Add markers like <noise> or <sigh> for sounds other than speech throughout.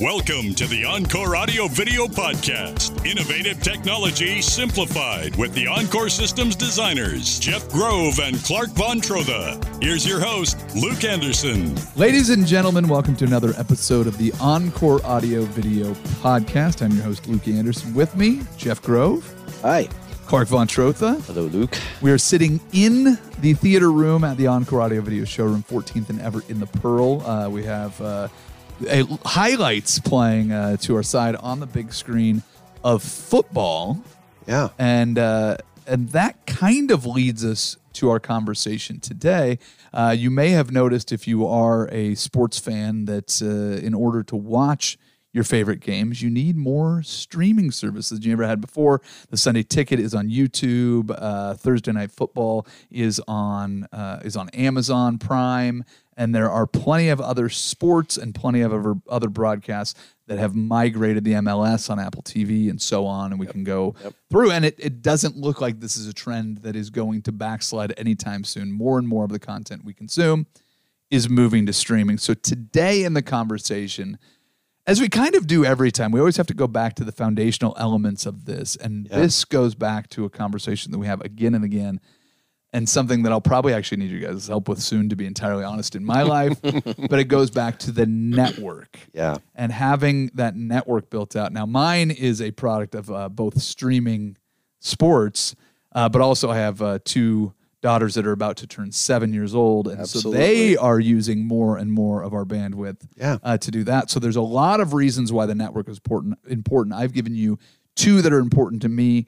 Welcome to the Encore Audio Video Podcast. Innovative technology simplified with the Encore Systems designers, Jeff Grove and Clark Von Trotha. Here's your host, Luke Anderson. Ladies and gentlemen, welcome to another episode of the Encore Audio Video Podcast. I'm your host, Luke Anderson. With me, Jeff Grove. Hi. Clark Von Trotha. Hello, Luke. We are sitting in the theater room at the Encore Audio Video Showroom, 14th and Everett in the Pearl. Uh, we have uh, a, highlights playing uh, to our side on the big screen of football. Yeah. And uh, and that kind of leads us to our conversation today. Uh, you may have noticed if you are a sports fan that uh, in order to watch your favorite games, you need more streaming services than you never had before. The Sunday Ticket is on YouTube. Uh, Thursday Night Football is on uh, is on Amazon Prime, and there are plenty of other sports and plenty of other, broadcasts that have migrated the MLS on Apple TV and so on, and we yep. can go yep. through. And it, it doesn't look like this is a trend that is going to backslide anytime soon. More and more of the content we consume is moving to streaming. So today in the conversation as we kind of do every time, we always have to go back to the foundational elements of this. And yeah. this goes back to a conversation that we have again and again, and something that I'll probably actually need you guys' help with soon, to be entirely honest, in my life. <laughs> but it goes back to the network. Yeah. And having that network built out. Now, mine is a product of uh, both streaming sports, uh, but also I have uh, two daughters that are about to turn seven years old, and Absolutely. so they are using more and more of our bandwidth yeah. uh, to do that. So there's a lot of reasons why the network is important. Important. I've given you two that are important to me.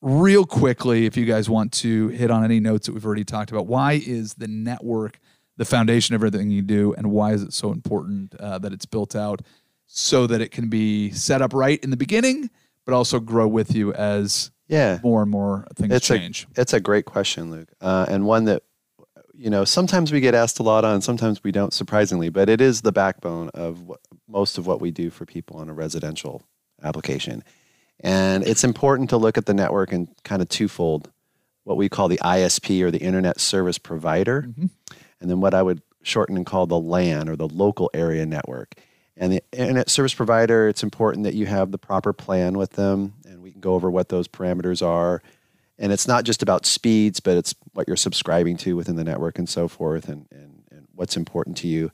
Real quickly, if you guys want to hit on any notes that we've already talked about, why is the network the foundation of everything you do, and why is it so important uh, that it's built out so that it can be set up right in the beginning, but also grow with you as yeah. more and more things it's change? a, it's a great question luke uh, and one that you know sometimes we get asked a lot on sometimes we don't surprisingly but it is the backbone of what, most of what we do for people on a residential application and it's important to look at the network in kind of twofold what we call the isp or the internet service provider mm-hmm. and then what i would shorten and call the lan or the local area network and the internet service provider it's important that you have the proper plan with them and we can go over what those parameters are. And it's not just about speeds, but it's what you're subscribing to within the network and so forth, and, and, and what's important to you.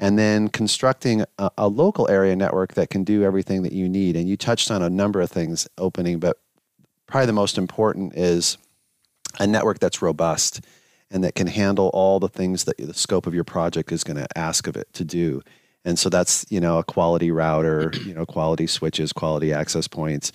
And then constructing a, a local area network that can do everything that you need. And you touched on a number of things opening, but probably the most important is a network that's robust and that can handle all the things that the scope of your project is going to ask of it to do. And so that's, you know, a quality router, you know, quality switches, quality access points,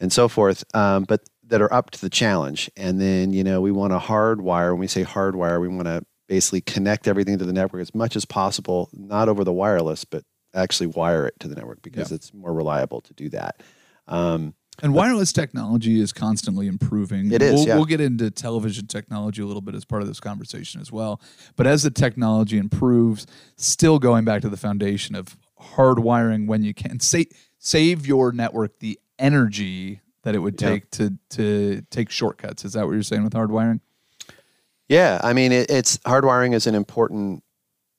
and so forth, um, but that are up to the challenge. And then, you know, we want to hardwire. When we say hardwire, we want to basically connect everything to the network as much as possible, not over the wireless, but actually wire it to the network because yeah. it's more reliable to do that. Um, and wireless technology is constantly improving. It is. We'll, yeah. we'll, get into television technology a little bit as part of this conversation as well. But as the technology improves, still going back to the foundation of hardwiring when you can, say, save your network the energy that it would take yeah. to to take shortcuts. Is that what you're saying with hardwiring? Yeah, I mean it, it's hardwiring is an important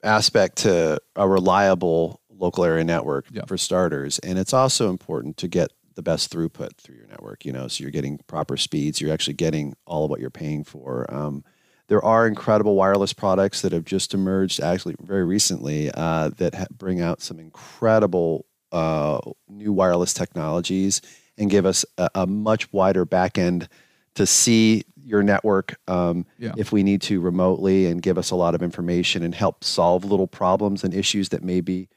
aspect to a reliable local area network yeah. for starters, and it's also important to get the best throughput through your network. You know, so you're getting proper speeds. You're actually getting all of what you're paying for. Um, there are incredible wireless products that have just emerged, actually very recently, uh, that ha- bring out some incredible uh, new wireless technologies and give us a, a, much wider back end to see your network um, yeah. if we need to remotely and give us a lot of information and help solve little problems and issues that may be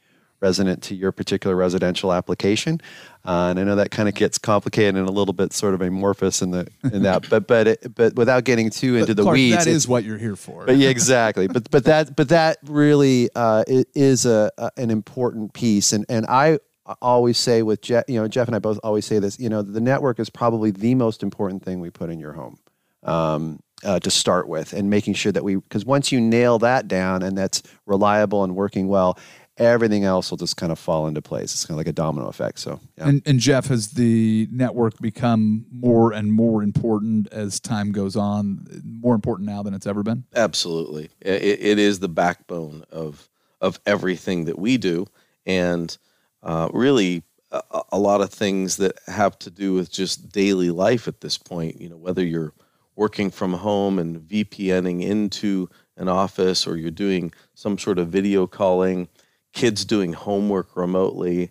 resonant to your particular residential application. Uh, and I know that kind of gets complicated and a little bit sort of amorphous in the in that, but but it, but without getting too into but the Clark, weeds, that is what you're here for. But yeah, <laughs> exactly. but but that but that really uh, is a, a, an important piece, and and I always say with Jeff, you know, Jeff and I both always say this. You know, the network is probably the most important thing we put in your home. Um, uh, to start with, and making sure that we, because once you nail that down and that's reliable and working well, everything else will just kind of fall into place. It's kind of like a domino effect. So, yeah. and, and Jeff, has the network become more and more important as time goes on? More important now than it's ever been. Absolutely, it, it is the backbone of of everything that we do, and uh, really a, a lot of things that have to do with just daily life at this point. You know, whether you're working from home and VPNing into an office or you're doing some sort of video calling, kids doing homework remotely,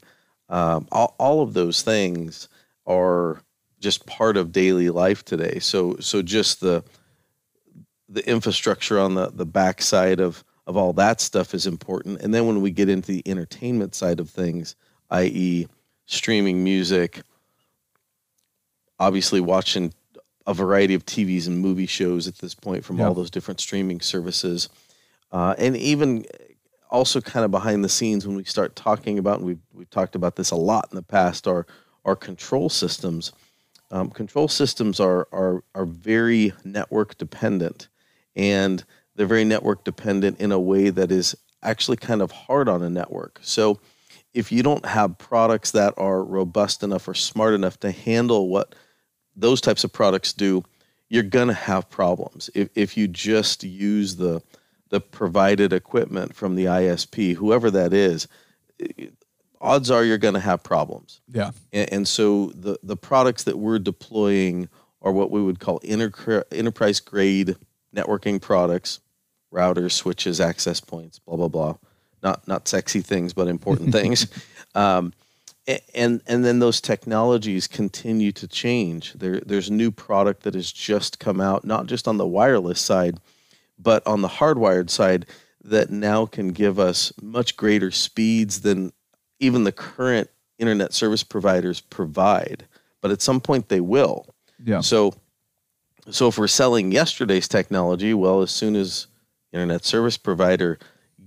um, all, all of those things are just part of daily life today. So so just the the infrastructure on the the backside of of all that stuff is important. And then when we get into the entertainment side of things, i.e., streaming music, obviously watching a variety of TVs and movie shows at this point from all those different streaming services, uh, and even also kind of behind the scenes when we start talking about, and we've we've talked about this a lot in the past, our our control systems. Um, control systems are are are very network dependent, and they're very network dependent in a way that is actually kind of hard on a network. So if you don't have products that are robust enough or smart enough to handle what those types of products do, you're going to have problems. If, if you just use the the provided equipment from the ISP, whoever that is, odds are you're going to have problems. Yeah. And, and, so the the products that we're deploying are what we would call inter- enterprise grade networking products, routers, switches, access points, blah blah blah. Not not sexy things, but important <laughs> things. Um, and and then those technologies continue to change. There there's new product that has just come out, not just on the wireless side, but on the hardwired side that now can give us much greater speeds than even the current internet service providers provide. But at some point they will. Yeah. So so if we're selling yesterday's technology, well, as soon as internet service provider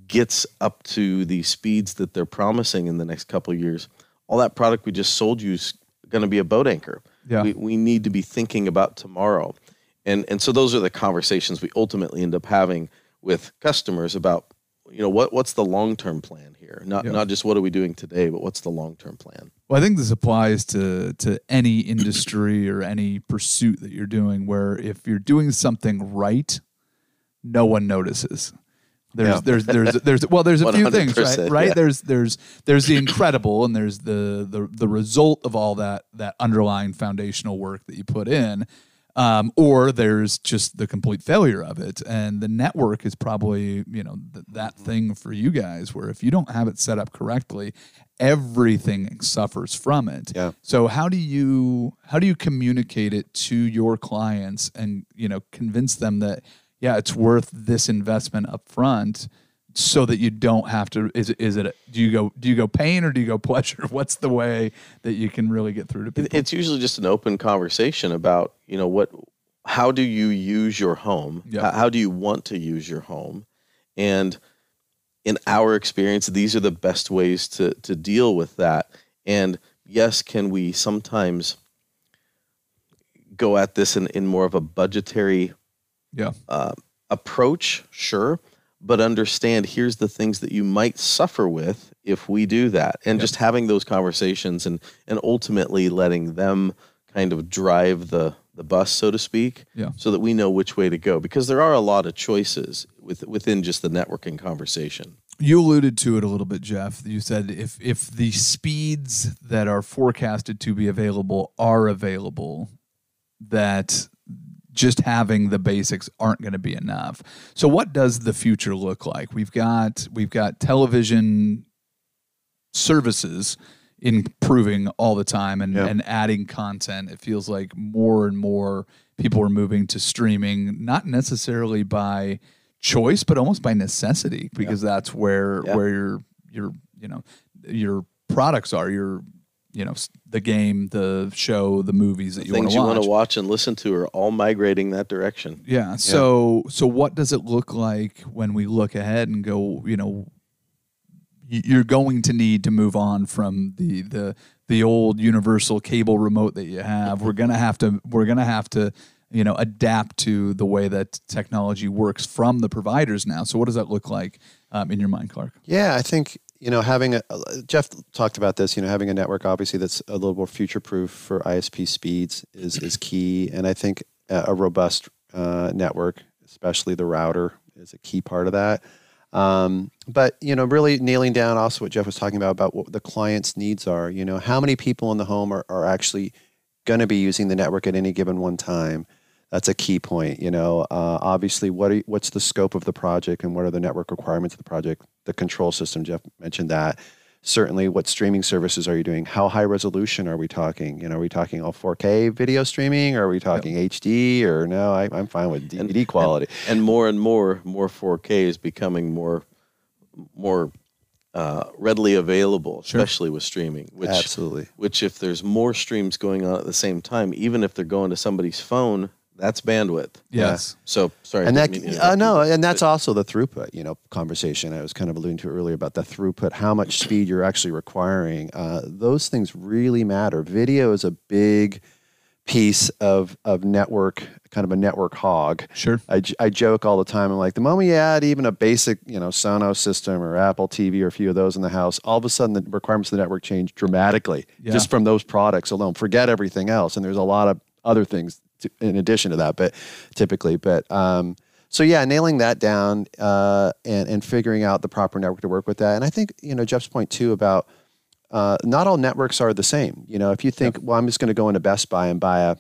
gets up to the speeds that they're promising in the next couple of years, all that product we just sold you is going to be a boat anchor. Yeah. We, we need to be thinking about tomorrow. And, and so those are the conversations we ultimately end up having with customers about, you know, what, what's the long-term plan here? Not, yeah. not just what are we doing today, but what's the long-term plan? Well, I think this applies to, to any industry or any pursuit that you're doing where if you're doing something right, no one notices. There's, there's, there's, there's, well, there's a few things, right? Right? Yeah. There's, there's, there's the incredible, and there's the, the, the result of all that, that underlying foundational work that you put in, um, or there's just the complete failure of it. And the network is probably, you know, th- that mm-hmm. thing for you guys, where if you don't have it set up correctly, everything suffers from it. Yeah. So how do you, how do you communicate it to your clients and you know convince them that yeah, it's worth this investment up front so that you don't have to is it is it do you go do you go pain or do you go <laughs> pleasure? What's the way that you can really get through to people? it's usually just an open conversation about you know what how do you use your home? Yep. how, how do you want to use your home? And in our experience these are the best ways to to deal with that. And yes can we sometimes go at this in, in more of a budgetary yeah. Uh, approach, sure, but understand here's the things that you might suffer with if we do that, and just having those conversations and and ultimately letting them kind of drive the the bus, so to speak, yeah. so that we know which way to go because there are a lot of choices with, within just the networking conversation. You alluded to it a little bit, Jeff. You said if if the speeds that are forecasted to be available are available, that just having the basics aren't going to be enough. So what does the future look like? We've got we've got television services improving all the time and, and adding content. It feels like more and more people are moving to streaming, not necessarily by choice, but almost by necessity, because that's where where your your you know your products are. Your you know the game, the show, the movies that the you want to watch. Things you want to watch and listen to are all migrating that direction. Yeah. So so what does it look like when we look ahead and go? You know, you're going to need to move on from the the the old universal cable remote that you have. We're gonna have to. We're gonna have to you know adapt to the way that technology works from the providers now so what does that look like um, in your mind clark yeah i think you know, having a Jeff talked about this. You know, having a network obviously that's a little more future proof for ISP speeds is is key, and I think a, robust uh, network, especially the router, is a key part of that. Um, but you know, really nailing down also what Jeff was talking about about what the client's needs are. You know, how many people in the home are, are actually going to be using the network at any given one time? That's a key point. You know, uh, obviously, what are, what's the scope of the project and what are the network requirements of the project? The control system, Jeff mentioned that. Certainly, what streaming services are you doing? How high resolution are we talking? You know, are we talking all 4K video streaming? Or are we talking yep. HD? Or no, I, am fine with DVD and, quality. And, and, more and more, more 4K is becoming more, more uh, readily available, especially sure. with streaming. Which, Absolutely. Which, if there's more streams going on at the same time, even if they're going to somebody's phone, that's bandwidth. Yes. Yeah. So sorry. And that uh, no, and that's also the throughput. You know, conversation I was kind of alluding to earlier about the throughput, how much speed you're actually requiring. Uh, those things really matter. Video is a big piece of of network, kind of a network hog. Sure. I, I joke all the time. I'm like, the moment you add even a basic, you know, Sonos system or Apple TV or a few of those in the house, all of a sudden the requirements of the network change dramatically yeah. just from those products alone. Forget everything else. And there's a lot of other things to, in addition to that, but typically, but um, so yeah, nailing that down uh, and and figuring out the proper network to work with that. And I think you know Jeff's point too about uh, not all networks are the same. You know, if you think, yep. well, I'm just going to go into Best Buy and buy a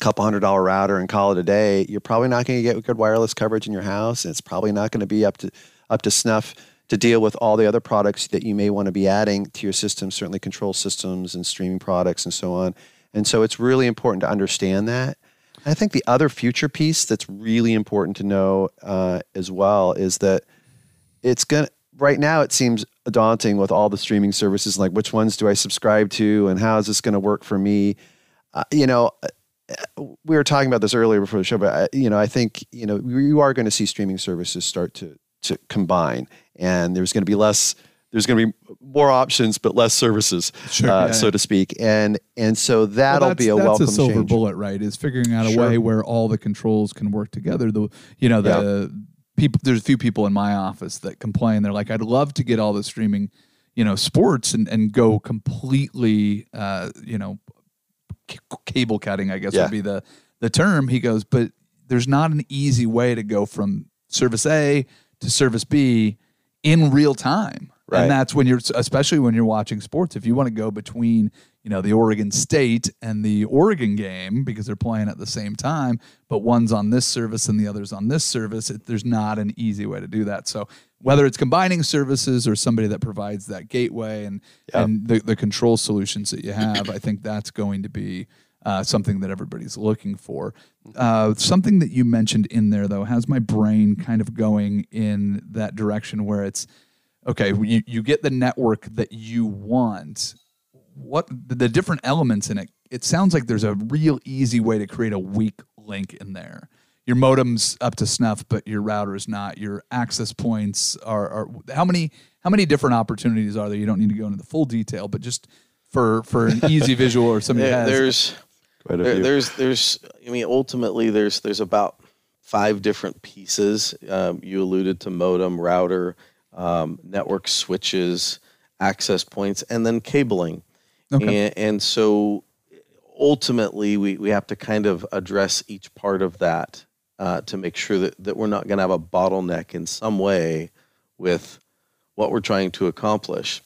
couple hundred dollar router and call it a day, you're probably not going to get good wireless coverage in your house, and it's probably not going to be up to up to snuff to deal with all the other products that you may want to be adding to your system, certainly control systems and streaming products and so on. And so it's really important to understand that. I think the other future piece that's really important to know uh, as well is that it's going to, right now it seems daunting with all the streaming services, like which ones do I subscribe to and how is this going to work for me? Uh, you know, uh, we were talking about this earlier before the show, but I, you know, I think, you know, you are going to see streaming services start to, to combine and there's going to be less there's going to be more options but less services, sure, uh, yeah, so to speak. And and so that'll well, be a welcome. That's a silver change. bullet, right? Is figuring out a sure. way where all the controls can work together. The you know the yeah. people. There's a few people in my office that complain. They're like, I'd love to get all the streaming, you know, sports and and go completely, uh, you know, c- cable cutting. I guess would be the the term. He goes, but there's not an easy way to go from service A to service B in real time. Right. And that's when you're, especially when you're watching sports. If you want to go between, you know, the Oregon State and the Oregon game because they're playing at the same time, but one's on this service and the other's on this service, it, there's not an easy way to do that. So whether it's combining services or somebody that provides that gateway and yep. and the, the control solutions that you have, I think that's going to be uh, something that everybody's looking for. Uh, something that you mentioned in there, though, has my brain kind of going in that direction where it's okay, you, you get the network that you want. What the different elements in it? It sounds like there's a real easy way to create a weak link in there. Your modem's up to snuff, but your router is not. Your access points are, are how many how many different opportunities are there? You don't need to go into the full detail, but just for for an easy <laughs> visual or somebody there, has. There's there, there's there's I mean ultimately there's there's about five different pieces. Um, you alluded to modem, router, um, network switches, access points, and then cabling. Okay. And, and so ultimately, we, we have to kind of address each part of that uh, to make sure that, that we're not going to have a bottleneck in some way with what we're trying to accomplish.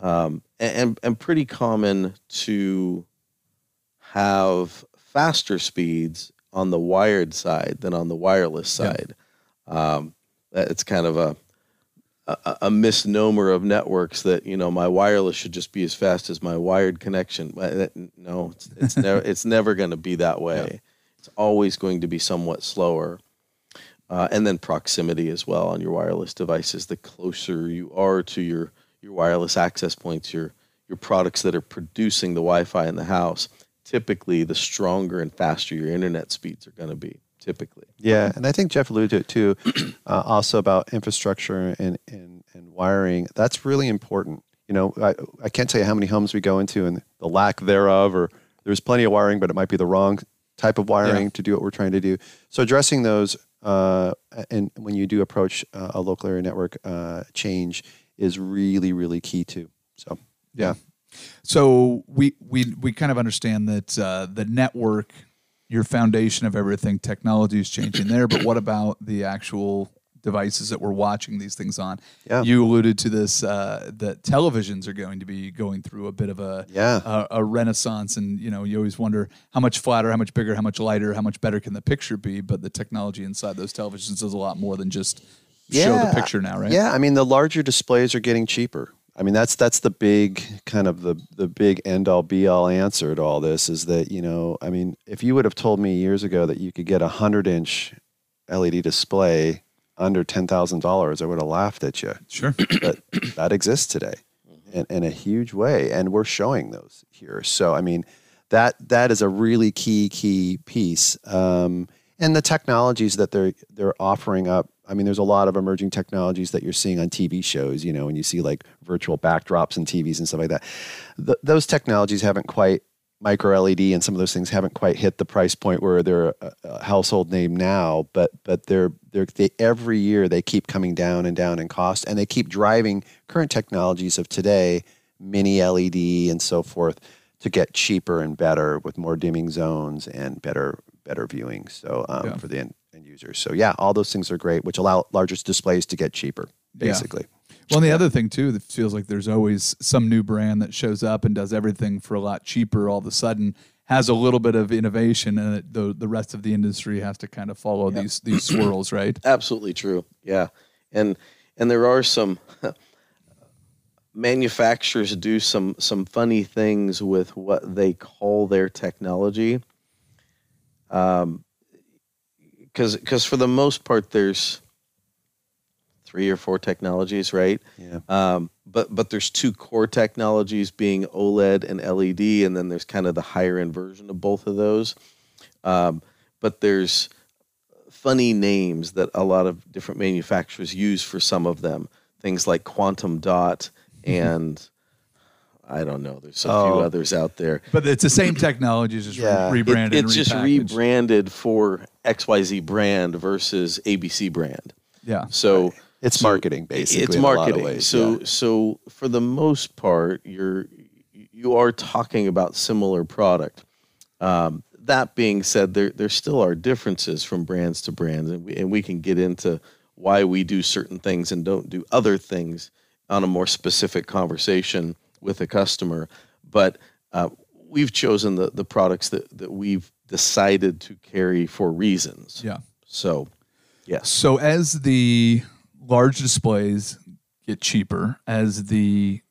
Um, and, and pretty common to have faster speeds on the wired side than on the wireless side. Yeah. Um, it's kind of a a, a, misnomer of networks that you know my wireless should just be as fast as my wired connection. No, it's, it's never <laughs> it's never going to be that way. Yeah. It's always going to be somewhat slower. Uh, and then proximity as well on your wireless devices. The closer you are to your your wireless access points, your your products that are producing the Wi-Fi in the house, typically the stronger and faster your internet speeds are going to be typically. Yeah, and I think Jeff alluded to it too, <clears throat> uh, also about infrastructure and, and, and wiring. That's really important. You know, I, I can't tell you how many homes we go into and the lack thereof, or there's plenty of wiring, but it might be the wrong type of wiring yeah. to do what we're trying to do. So addressing those, uh, and when you do approach uh, a local area network uh, change, is really really key too. So yeah. So we we we kind of understand that uh, the network your foundation of everything. Technology is changing there, but what about the actual devices that we're watching these things on. Yeah. You alluded to this uh, that televisions are going to be going through a bit of a Yeah. a, a renaissance, and you know you always wonder how much flatter, how much bigger, how much lighter, how much better can the picture be? But the technology inside those televisions is a lot more than just show the picture now, right? Yeah, I mean the larger displays are getting cheaper. I mean that's that's the big kind of the the big end all be all answer to all this is that you know I mean if you would have told me years ago that you could get a hundred inch LED display under ten thousand dollars, I would have laughed at you. Sure. <clears throat> But that exists today in, in a huge way, and we're showing those here. So I mean that that is a really key key piece. Um, and the technologies that they're they're offering up. I mean, there's a lot of emerging technologies that you're seeing on TV shows. You know, when you see like virtual backdrops and TVs and stuff like that, Th- those technologies haven't quite micro LED and some of those things haven't quite hit the price point where they're a, a household name now. But but they're they're they, every year they keep coming down and down in cost, and they keep driving current technologies of today, mini LED and so forth, to get cheaper and better with more dimming zones and better better viewing. So um, Yeah. for the end, end users. So yeah, all those things are great, which allow larger displays to get cheaper, Yeah. basically. Well, and the other thing too, that feels like there's always some new brand that shows up and does everything for a lot cheaper. All of a sudden, has a little bit of innovation, and it, the the rest of the industry has to kind of follow these these swirls, right? <clears throat> Absolutely true. Yeah, and and there are some <laughs> manufacturers do some some funny things with what they call their technology. Um, because because for the most part, there's three or four technologies, right? Yeah. Um, but but there's two core technologies being OLED and LED, and then there's kind of the higher end version of both of those. Um, but there's funny names that a lot of different manufacturers use for some of them. Things like quantum dot and I don't know. There's a few Oh. others out there. But it's the same technology, it's just re- Yeah. It- It- rebranded. it's and just rebranded for XYZ brand versus ABC brand. Yeah. So It's So marketing, basically. it's in a lot of marketing. ways, so yeah. so for the most part, you're you are talking about similar product. Um, that being said, there there still are differences from brands to brands, and we, and we can get into why we do certain things and don't do other things on a more specific conversation with a customer. But uh, we've chosen the the products that that we've decided to carry for reasons. Yeah. So, yes. So as the large displays get cheaper, as the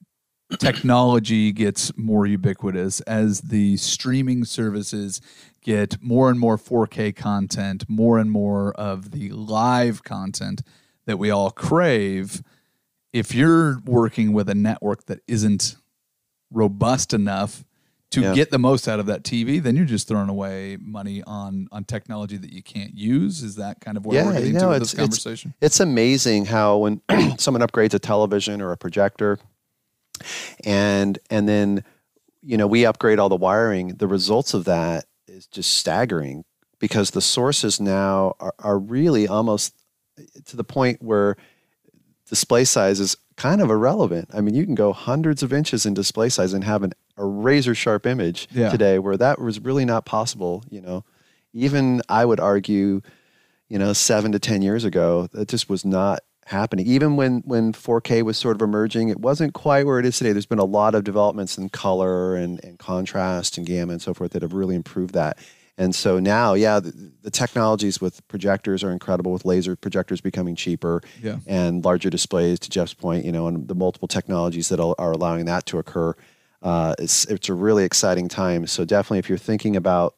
technology gets more ubiquitous, as the streaming services get more and more 4K content, more and more of the live content that we all crave, if you're working with a network that isn't robust enough to Yeah. get the most out of that TV, then you're just throwing away money on on technology that you can't use. Is that kind of what we're Yeah, getting you to know, with this it's- it's- conversation? It's amazing how when <clears throat> someone upgrades a television or a projector, and and then you know we upgrade all the wiring, the results of that is just staggering because the sources now are, are really almost to the point where display size is kind of irrelevant. I mean, you can go hundreds of inches in display size and have an, a razor sharp image Yeah. today, where that was really not possible. You know, even I would argue, you know, seven to ten years ago, that just was not happening. Even when when 4K was sort of emerging, it wasn't quite where it is today. There's been a lot of developments in color and, and contrast and gamma and so forth that have really improved that. And so now, yeah, the, the technologies with projectors are incredible. With laser projectors becoming cheaper, Yeah. and larger displays. To Jeff's point, you know, and the multiple technologies that are allowing that to occur. Uh, it's it's a really exciting time. So definitely, if you're thinking about,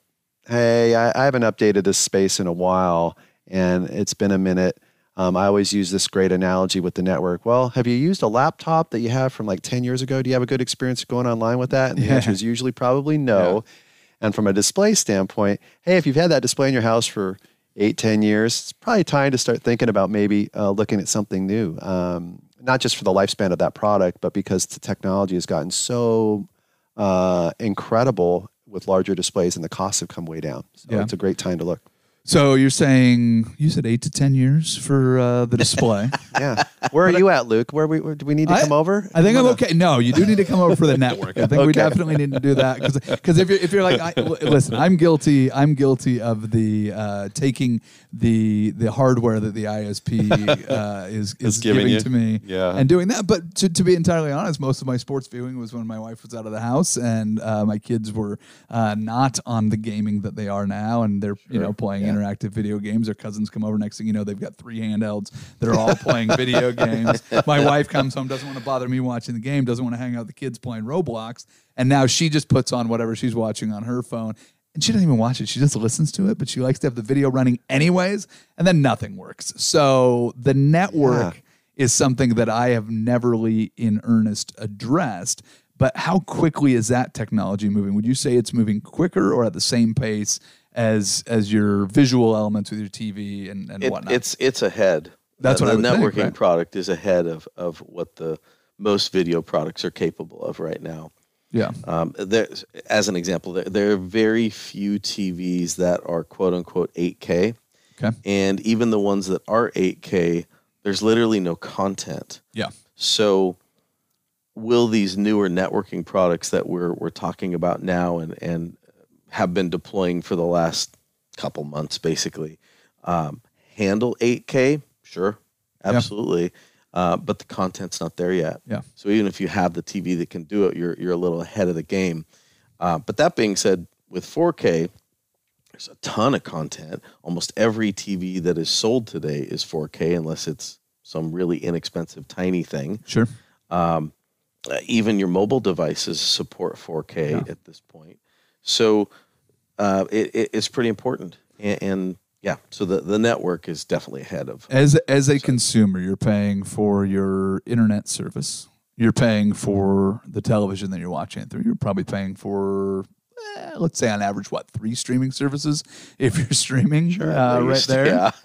hey, I, I haven't updated this space in a while, and it's been a minute. Um, I always use this great analogy with the network. Well, have you used a laptop that you have from like 10 years ago? Do you have a good experience going online with that? And the Yeah. answer is usually probably no. And from a display standpoint, hey, if you've had that display in your house for eight, 10 years, it's probably time to start thinking about maybe uh, looking at something new. Um, not just for the lifespan of that product, but because the technology has gotten so uh, incredible with larger displays and the costs have come way down. So Yeah. it's a great time to look. So you're saying you said eight to ten years for uh, the display. <laughs> Yeah. Where are you at, Luke? Where we where, do we need to I- come over? I think I'm okay. No, you do need to come over for the network. I think we definitely need to do that because if you're if you're like, I, listen, I'm guilty. I'm guilty of the uh, taking the the hardware that the ISP <laughs> uh, is is giving giving, to me, Yeah. and doing that. But to, to be entirely honest, most of my sports viewing was when my wife was out of the house and uh, my kids were uh, not on the gaming that they are now, and they're you know playing interactive video games. Their cousins come over. Next thing you know, they've got three handhelds. They're all playing <laughs> video games. My wife comes home, doesn't want to bother me watching the game, doesn't want to hang out with the kids playing Roblox, and now she just puts on whatever she's watching on her phone. And she doesn't even watch it. She just listens to it, but she likes to have the video running anyways, and then nothing works. So the network Yeah. is something that I have neverly in earnest addressed. But how quickly is that technology moving? Would you say it's moving quicker or at the same pace as as your visual elements with your TV and, and It, whatnot? it's it's ahead. That's the, what I the think, networking right? product is ahead of of what the most video products are capable of right now. yeah. Um, there, as an example, there, there are very few TVs that are quote unquote 8K, Okay. and even the ones that are 8K, there's literally no content. Yeah. So, will these newer networking products that we're we're talking about now and and have been deploying for the last couple months, basically, um, handle 8K? Sure, absolutely. Uh, but the content's not there yet. Yeah. So even if you have the TV that can do it, you're you're a little ahead of the game. Uh, but that being said, with 4K, there's a ton of content. Almost every TV that is sold today is 4K, unless it's some really inexpensive tiny thing. Sure. Um, even your mobile devices support 4K Yeah. at this point. So uh, it, it, it's pretty important. And, and yeah, so the, the network is definitely ahead of. As as a consumer, you're paying for your internet service. You're paying for the television that you're watching through. You're probably paying for, eh, let's say, on average, what three streaming services <laughs> if you're streaming uh, At right there. Yeah. <laughs>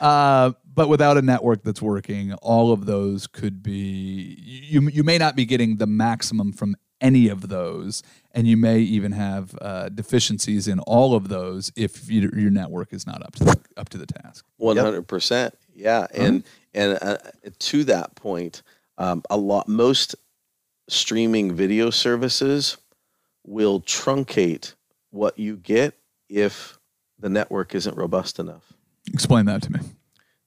Uh, but without a network that's working, all of those could be you. You may not be getting the maximum from any of those, and you may even have uh, deficiencies in all of those if your, your network is not up to the, up to the task. One hundred percent, yeah, and and uh, to that point, um, a lot most streaming video services will truncate what you get if the network isn't robust enough. Explain that to me.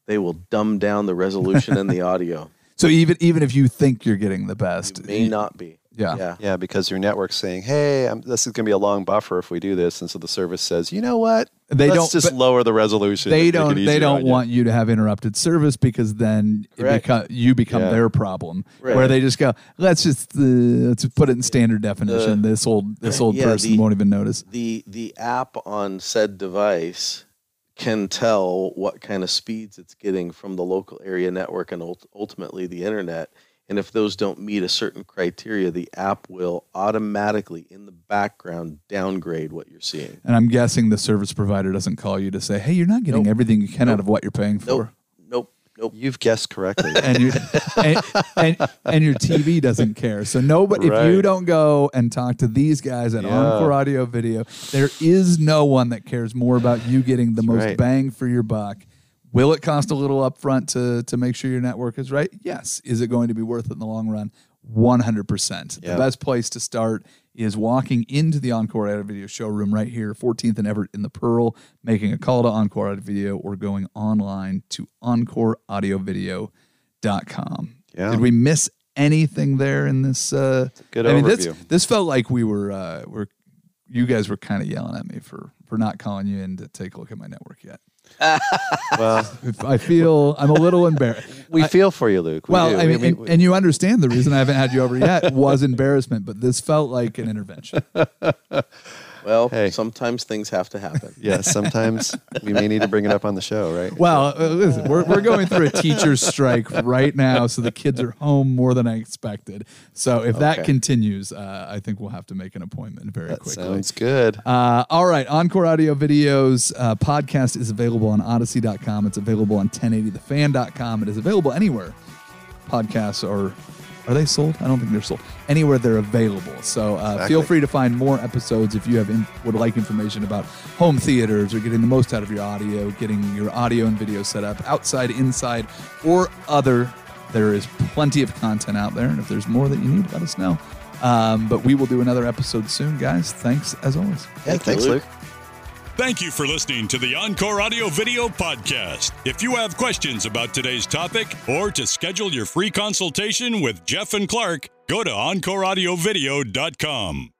They will dumb down the resolution and the <laughs> audio. So even even if you think you're getting the best, It may not be. Yeah. yeah. Yeah, because your network's saying, "Hey, um this is going to be a long buffer if we do this," and so the service says, "You know what? They Let's don't- just lower the resolution. they and make it don't they don't on you." want you to have interrupted service because then it Correct. beco- you become Yeah. their problem. Right. Where they just go, let's just uh, let's put it in standard definition. this old this old yeah, person the- won't even notice. The the app on said device can tell what kind of speeds it's getting from the local area network and ult- ultimately the internet. And if those don't meet a certain criteria, the app will automatically in the background downgrade what you're seeing. And I'm guessing the service provider doesn't call you to say, hey, you're not getting Nope. everything you can out of what you're paying for. Nope. Nope. Nope. You've guessed correctly. <laughs> and, your, and, and and your TV doesn't care. So nobody, if you don't go and talk to these guys at Yeah. Encore Audio Video, there is no one that cares more about you getting the most right. bang for your buck. Will it cost a little upfront to to make sure your network is right? Yes. Is it going to be worth it in the long run? 100%. The best place to start is walking into the Encore Audio Video showroom right here, 14th and Everett in the Pearl, making a call to Encore Audio Video or going online to encoreaudiovideo.com. Yeah. Did we miss anything there in this? Uh, good I mean, this overview. this felt like we were uh, were you guys were kind of yelling at me for for not calling you in to take a look at my network yet. Well, <laughs> I feel I'm a little embarrassed. we feel for you, Luke. We Well, do. I mean, we- and, and you understand the reason I haven't had you over yet was embarrassment, but this felt like an intervention. <laughs> Well, Hey. sometimes things have to happen. <laughs> yeah, sometimes we may need to bring it up on the show, right? Well, uh, listen, we're, we're going through a teacher's strike right now, so the kids are home more than I expected. So if that continues, uh, I think we'll have to make an appointment very that quickly. sounds good. Uh, all right. Encore Audio Videos uh, podcast is available on audacy.com. It's available on 1080thefan.com. It is available anywhere podcasts are Are they sold? I don't think they're sold. Anywhere they're available. So uh, Exactly. feel free to find more episodes if you have in, would like information about home theaters or getting the most out of your audio, getting your audio and video set up outside, inside, or other. There is plenty of content out there, and if there's more that you need, let us know. Um, but we will do another episode soon, guys. Thanks as always. Yeah, Thank you, thanks, Luke. Luke. Thank you for listening to the Encore Audio Video Podcast. If you have questions about today's topic or to schedule your free consultation with Jeff and Clark, go to EncoreAudioVideo.com.